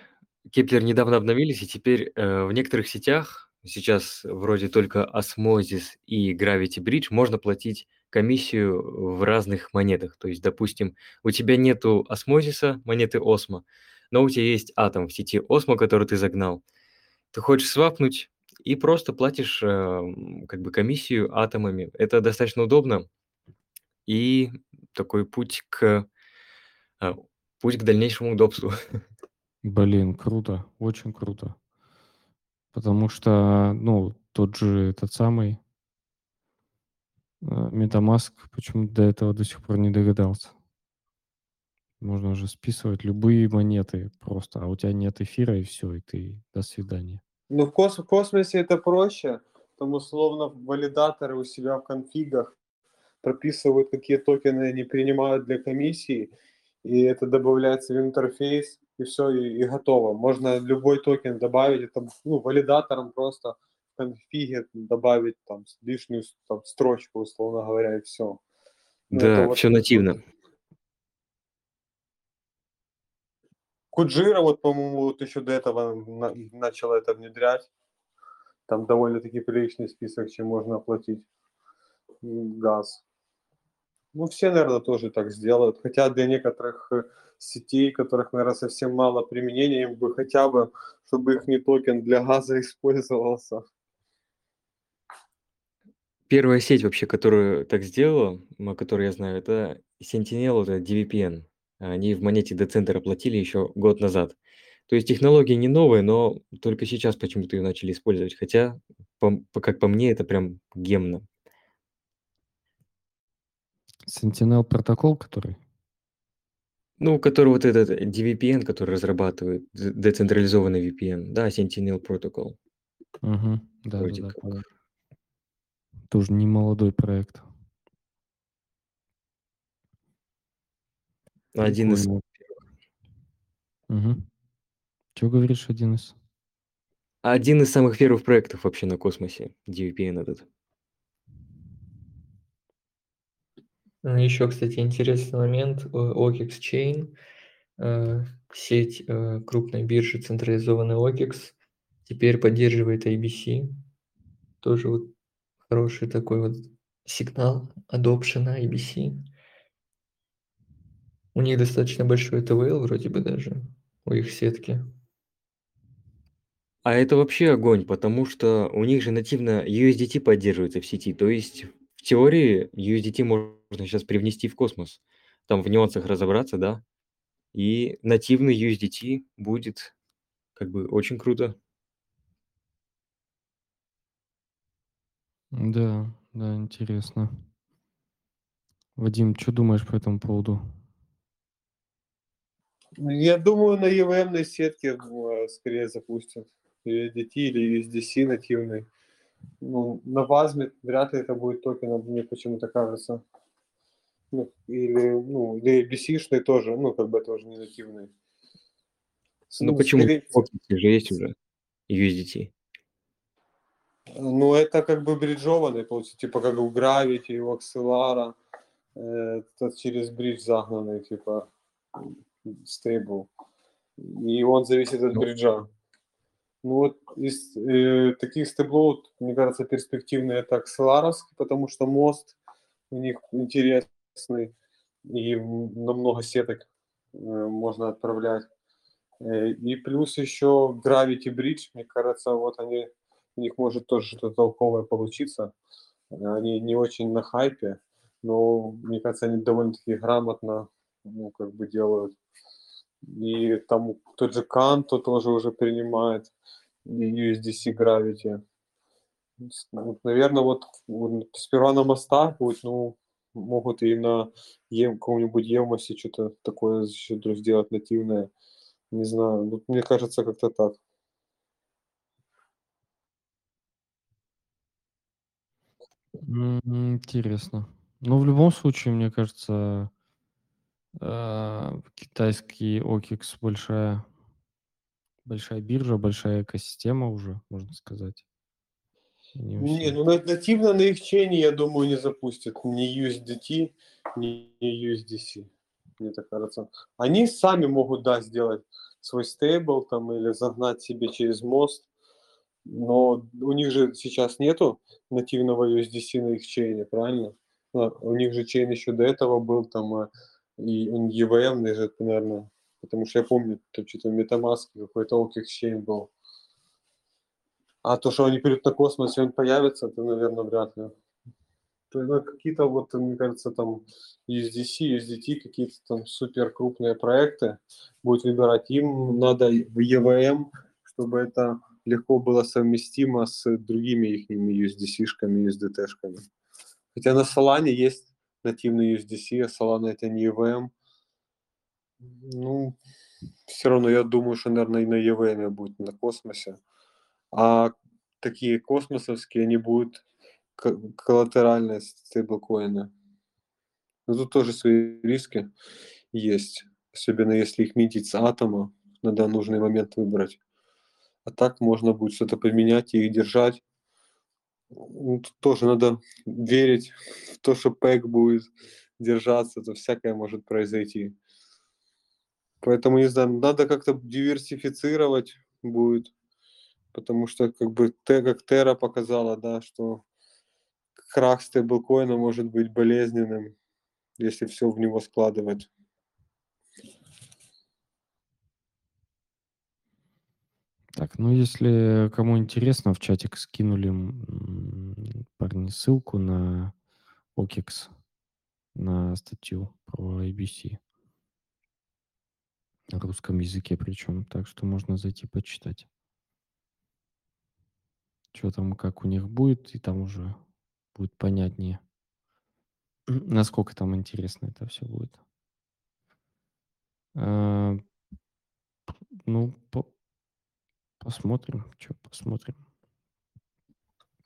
Keplr недавно обновились, и теперь э, в некоторых сетях, сейчас вроде только Osmosis и Gravity Bridge, можно платить комиссию в разных монетах. То есть, допустим, у тебя нету Осмозиса, монеты Осмо, но у тебя есть атом в сети Осмо, который ты загнал. Ты хочешь свапнуть и просто платишь э, как бы комиссию атомами. Это достаточно удобно и такой путь к а, путь к дальнейшему удобству. [LAUGHS] Блин, круто, очень круто. Потому что, ну, тот же этот самый э, MetaMask почему до этого до сих пор не догадался. Можно уже списывать любые монеты просто, а у тебя нет эфира, и все, и ты до свидания. Ну, в, кос- в космосе это проще, там условно валидаторы у себя в конфигах прописывают, какие токены они принимают для комиссии, и это добавляется в интерфейс, и все, и, и готово. Можно любой токен добавить, это ну, валидатором просто в конфиге добавить там лишнюю там, строчку, условно говоря, и все. Ну, Да, вот все нативно. Куджира, вот, по-моему, вот еще до этого на- начала это внедрять. Там довольно-таки приличный список, чем можно оплатить газ. Ну, все, наверное, тоже так сделают. Хотя для некоторых э, сетей, которых, наверное, совсем мало применения, им бы хотя бы, чтобы их не токен для газа [LAUGHS] использовался. Первая сеть вообще, которую так сделала, о которой я знаю, это Sentinel, это DVPN. Они в монете Decenter оплатили еще год назад. То есть технология не новая, но только сейчас почему-то ее начали использовать. Хотя, по- как по мне, это прям гемно. Sentinel протокол, который? Ну, который вот этот DVPN, который разрабатывает, децентрализованный VPN, да, Sentinel Protocol. Мгм. Вроде Да-да-да, как. понял. Тоже не молодой проект. Один из. Мгм. Чё говоришь, один из? Один из самых первых проектов вообще на космосе, DVPN этот. А, еще, кстати, интересный момент. О OKX Chain, э, сеть, э, крупной биржи, централизованный OKX, теперь поддерживает IBC. Тоже вот хороший такой вот сигнал адопшена IBC. У них достаточно большой TVL вроде бы даже, у их сетки. А это вообще огонь, потому что у них же нативно USDT поддерживается в сети. То есть в теории USDT можно сейчас привнести в космос. Там в нюансах разобраться, да. И нативный USDT будет как бы очень круто. Да, да, интересно. Вадим, чё думаешь по этому поводу? Я думаю, на EVM сетке, э, скорее запустят USDT или USDC нативный. Ну, на Вазме вряд ли это будет токеном, мне почему-то кажется. Ну, или, ну, или ABC-шный тоже, ну, как бы тоже не нативный. Ну ну, почему? скорее- же есть уже USDT. Ну, это как бы бриджованный, получается, типа как у Gravity, у Axelara, э, это через бридж загнанный, типа, стейбл. И он зависит от Ну. бриджа. Ну вот из э, таких стеблов, мне кажется, перспективный это Axelarovский, потому что мост у них интересный, и м- на много сеток э, можно отправлять. Э, И плюс еще Gravity Bridge, мне кажется, вот они, у них может тоже что-то толковое получиться. Они не очень на хайпе, но мне кажется, они довольно-таки грамотно ну, как бы делают. И там тот же Канто тоже уже принимает и USDC Gravity. Наверное, вот сперва на мостах будет, ну, могут и на Ем, каком-нибудь Емосе что-то такое еще вдруг сделать нативное. Не знаю, вот мне кажется, как-то так. Интересно. Ну, в любом случае, мне кажется, а, китайский OKX большая, большая биржа, большая экосистема уже, можно сказать. Не, все- ну на- нативно на их чейне, я думаю, не запустят ни USDT, ни USDC. Мне так кажется. Они сами могут, да, сделать свой стейбл там или загнать себе через мост, но у них же сейчас нету нативного USDC на их чейне, правильно? А, У них же чейн еще до этого был там а, и он EVM же, наверное, потому что я помню, там что-то MetaMask какой-то OKX чейн был. А то, что они перейдут на космос, и он появится, то, наверное, вряд ли. Ну, какие-то вот, мне кажется, там USDC, USDT, какие-то там супер крупные проекты будет выбирать. Им надо в EVM, чтобы это легко было совместимо с другими их USDC-шками, USDT-шками. Хотя на Solana есть нативный USDC, а Solana это не EVM. Ну, все равно я думаю, что, наверное, и на EVM будет на космосе. А такие космосовские, они будут коллатеральные стейблкоины. Но тут тоже свои риски есть. Особенно если их минтить с атома, надо нужный момент выбрать. А так можно будет что-то поменять и держать. Ну, Тут тоже надо верить в то, что пэк будет держаться, то всякое может произойти. Поэтому, не знаю, надо как-то диверсифицировать будет, потому что как бы Т, как Тера показала, да, что крах стейблкоина может быть болезненным, если все в него складывать. Так, ну если кому интересно, в чатик скинули парни ссылку на OKX, на статью про ABC. На русском языке причем, так что можно зайти почитать. Что там, как у них будет, и там уже будет понятнее, насколько там интересно это все будет. А, Ну, по- посмотрим, что посмотрим.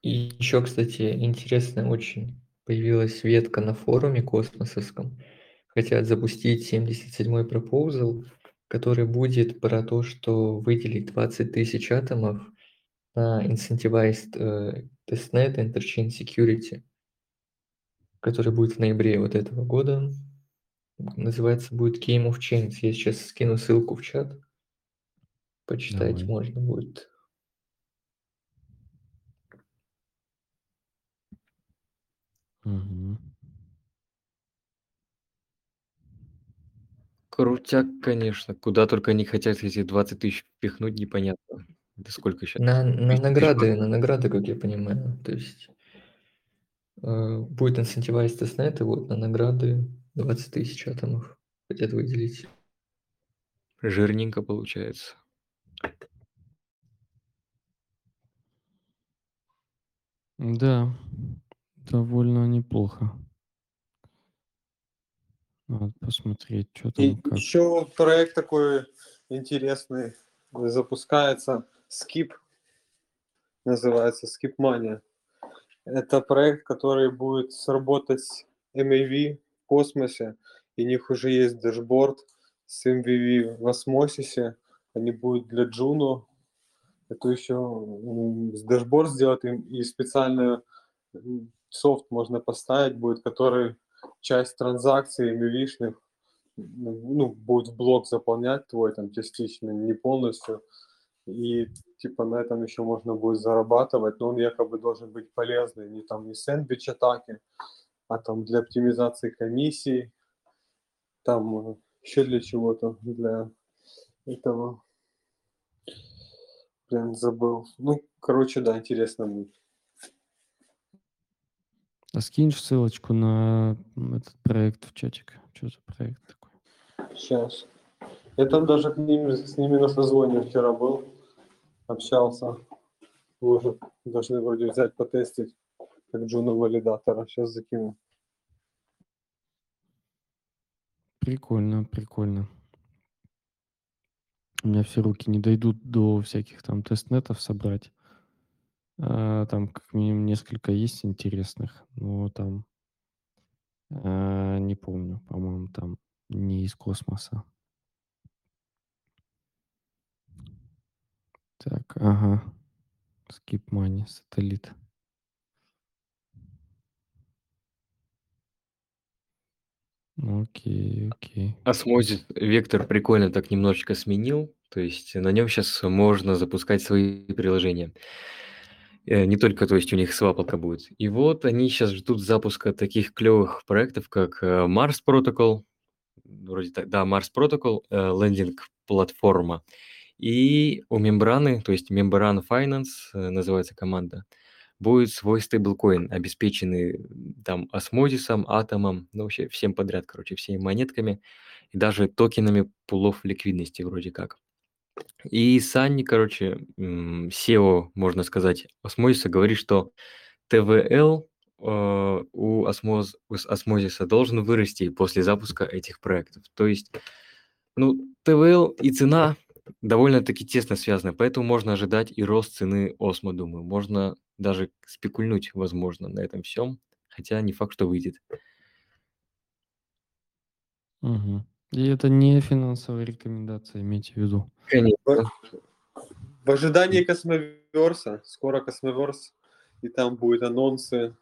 И еще, кстати, интересная очень появилась ветка на форуме космосовском. Хотят запустить 77-й пропозал, который будет про то, что выделить 20 тысяч атомов на incentivized э, testnet interchain security, который будет в ноябре вот этого года. Называется будет Game of Chains. Я сейчас скину ссылку в чат. Почитать Давай. можно будет. Мгм. Крутяк, конечно. Куда только они хотят эти 20 тысяч впихнуть, непонятно. Это сколько сейчас? На, на 200 тысяч награды, на награды, как я понимаю. То есть э, будет incentivized тестнет, и вот на награды 20 тысяч атомов хотят выделить. Жирненько получается. Да, довольно неплохо. Надо посмотреть, что И там, как. еще проект такой интересный запускается. Skip называется Skip Mania. Это проект, который будет сработать MEV в космосе. И у них уже есть дашборд с MEV в Osmosis 'е. Они будут для Juno. Это еще дашборд сделать им и специально м, софт можно поставить будет, который часть транзакций MEV -шных ну, будет в блок заполнять твой там частично, не полностью. И типа на этом еще можно будет зарабатывать, но он якобы должен быть полезный, не там не сэндвич атаки, а там для оптимизации комиссий, там еще для чего-то, для этого. Блин, забыл. Ну, короче, да, интересно будет. А скинешь ссылочку на этот проект в чатик? Что за проект такой? Сейчас. Я там даже к ним, с ними на созвоне вчера был, общался. Уже должны вроде взять, потестить, как джуна валидатора. Сейчас закину. Прикольно, прикольно. У меня все руки не дойдут до всяких там тестнетов собрать. А, там как минимум несколько есть интересных, но там а, не помню, по-моему, там не из космоса. Так, ага. Skip Money, Satellite. Ну, Окей, окей. Osmosis вектор прикольно так немножечко сменил. То есть на нем сейчас можно запускать свои приложения. Э, Не только, то есть у них свапалка будет. И вот они сейчас ждут запуска таких клевых проектов, как э, Mars Protocol, вроде так, да, Mars Protocol, э, lending -платформа. И у мембраны, то есть Membran Finance э, называется команда, будет свой стейблкоин, обеспеченный там осмозисом, атомом, ну вообще всем подряд, короче, всеми монетками и даже токенами пулов ликвидности вроде как. И Санни, короче, SEO, можно сказать, осмозиса говорит, что ТВЛ э, у, осмоз, у осмозиса должен вырасти после запуска этих проектов. То есть, ну, TVL и цена довольно-таки тесно связаны, поэтому можно ожидать и рост цены Осмо, думаю. Можно даже спекульнуть, возможно, на этом всем, хотя не факт, что выйдет. Мгм. И это не финансовая рекомендация, имейте в виду. Конечно. В ожидании Cosmoverse 'а, скоро Cosmoverse, и там будут анонсы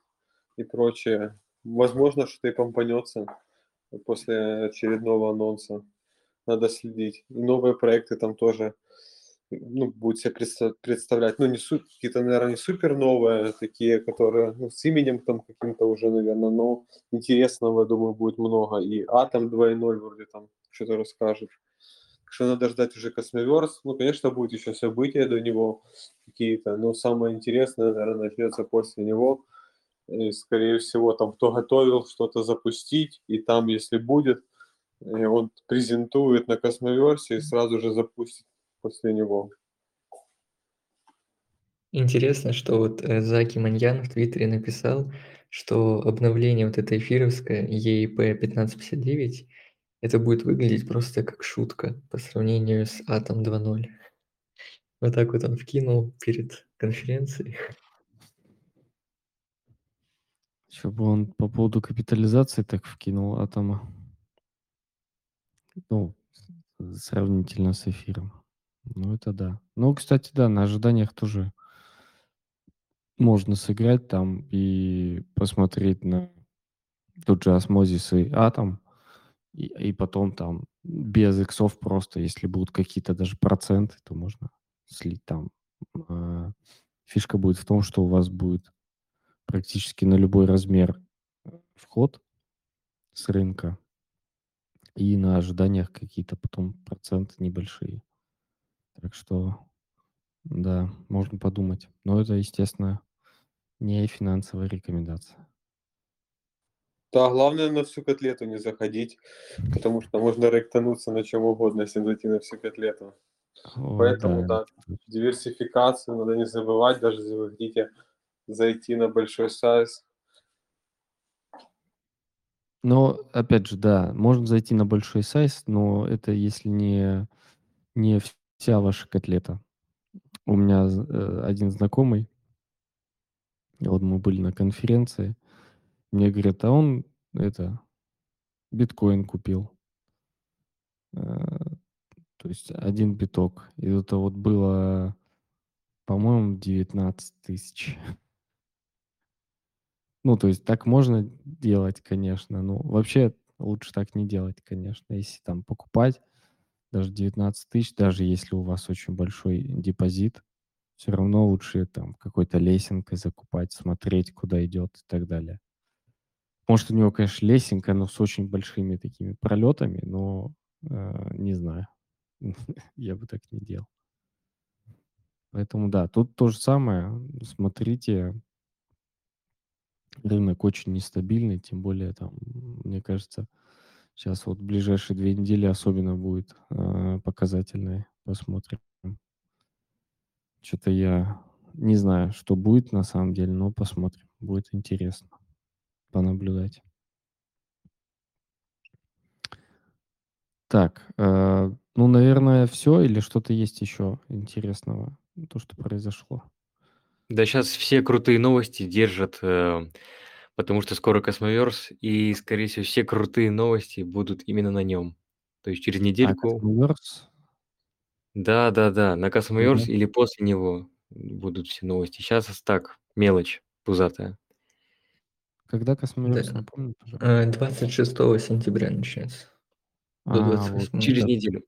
и прочее. Возможно, что и помпанется после очередного анонса. Надо следить. И новые проекты там тоже ну, будут себе предста- представлять. Ну, не су- какие-то, наверное, не супер новые, такие, которые ну, с именем там каким-то уже, наверное, но интересного, я думаю, будет много. И Атом 2.0 вроде там что-то расскажет. Так что надо ждать уже Cosmoverse. Ну, конечно, будет еще события до него какие-то, но самое интересное, наверное, начнется после него. И, скорее всего, там кто готовил что-то запустить, и там, если будет, и он презентует на Космоверсе и сразу же запустит после него. Интересно, что вот э, Заки Маньян в Твиттере написал, что обновление вот это эфировское EIP 1559, это будет выглядеть просто как шутка по сравнению с Atom 2.0. Вот так вот он вкинул перед конференцией. Чтобы он по поводу капитализации так вкинул атома. Ну, сравнительно с эфиром. Ну, это да. Ну, кстати, да, на ожиданиях тоже можно сыграть там и посмотреть на тот же осмозис и атом, и, и потом там без иксов просто, если будут какие-то даже проценты, то можно слить там. А, фишка будет в том, что у вас будет практически на любой размер вход с рынка и на ожиданиях какие-то потом проценты небольшие. Так что, да, можно подумать. Но это, естественно, не финансовая рекомендация. Да, главное на всю котлету не заходить, потому что можно ректануться на чем угодно, если зайти на всю котлету. О, Поэтому, да. да, диверсификацию надо не забывать, даже если вы хотите зайти на большой сайз. Но, опять же, да, можно зайти на большой сайз, но это если не, не вся ваша котлета. У меня э, один знакомый, вот мы были на конференции, мне говорят, а он это биткоин купил. Э, То есть один биток. И это вот было, по-моему, 19 тысяч. Ну, то есть так можно делать, конечно. Ну, вообще лучше так не делать, конечно. Если там покупать даже 19 тысяч, даже если у вас очень большой депозит, все равно лучше там какой-то лесенкой закупать, смотреть, куда идет и так далее. Может, у него, конечно, лесенка, но с очень большими такими пролетами, но э, не знаю. [LAUGHS] Я бы так не делал. Поэтому да, тут то же самое. Смотрите, рынок очень нестабильный, тем более там, мне кажется, сейчас вот ближайшие две недели особенно будет э, показательные. Посмотрим. Что-то я не знаю, что будет на самом деле, но посмотрим. Будет интересно понаблюдать. Так, э, ну, наверное, все или что-то есть еще интересного, то, что произошло? Да сейчас все крутые новости держат, э, потому что скоро Cosmoverse, и, скорее всего, все крутые новости будут именно на нем. То есть через А недельку... Cosmoverse? Да-да-да, на Cosmoverse Мгм. или после него будут все новости. Сейчас так, мелочь пузатая. Когда Cosmoverse, Да. напомни, пожалуйста. Э, 26 сентября начнется. До А, вот 28. Через да, неделю.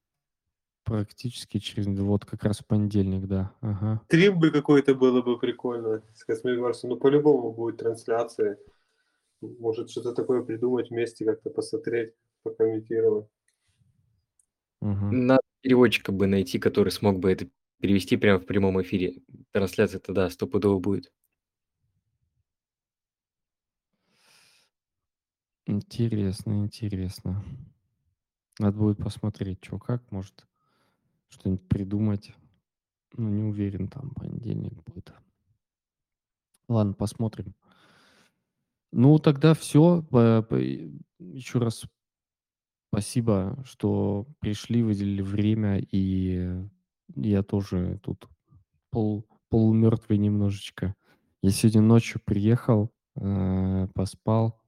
Практически через, вот как раз в понедельник, да. Ага. Стрим бы какой-то было бы прикольно с Cosmoverse ом. Ну, по-любому будет трансляция. Может, что-то такое придумать вместе, как-то посмотреть, покомментировать. Мгм. Надо переводчика бы найти, который смог бы это перевести прямо в прямом эфире. Трансляция тогда стопудово будет. Интересно, интересно. Надо будет посмотреть, что как, может, что-нибудь придумать. Ну, не уверен, там понедельник будет. Ладно, посмотрим. Ну, тогда все. Еще раз спасибо, что пришли, выделили время, и я тоже тут пол, полумертвый немножечко. Я сегодня ночью приехал, э, поспал.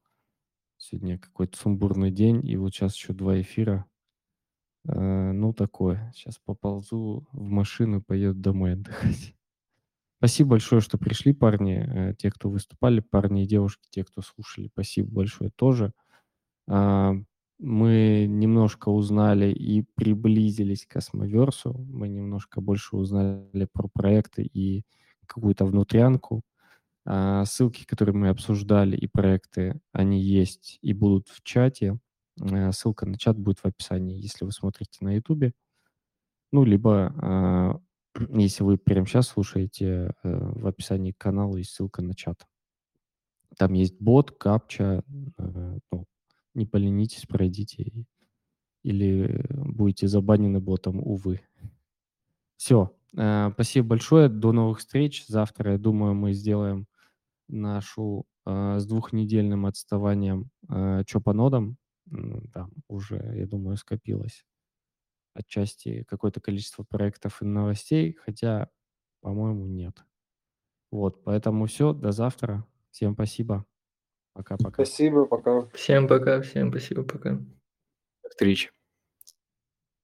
Сегодня какой-то сумбурный день, и вот сейчас еще два эфира. Э, ну, такое. Сейчас поползу в машину поеду домой отдыхать. [LAUGHS] Спасибо большое, что пришли, парни, э, те, кто выступали, парни и девушки, те, кто слушали. Спасибо большое тоже. А, Мы немножко узнали и приблизились к Космоверсу. Мы немножко больше узнали про проекты и какую-то внутрянку. А, Ссылки, которые мы обсуждали, и проекты, они есть и будут в чате. Э, Ссылка на чат будет в описании, если вы смотрите на YouTube. Ну, либо, а, [CLEARS THROAT] если вы прямо сейчас слушаете, э, в описании к каналу есть ссылка на чат. Там есть бот, капча. э, Ну, не поленитесь, пройдите. Или будете забанены ботом, увы. Все. Спасибо большое. До новых встреч. Завтра, я думаю, мы сделаем нашу э, с двухнедельным отставанием э, что по нодам. М, Там уже, я думаю, скопилось отчасти какое-то количество проектов и новостей, хотя, по-моему, нет. Вот, поэтому все, до завтра. Всем спасибо. Пока-пока. Спасибо, пока. Всем пока, всем спасибо, пока. До встречи.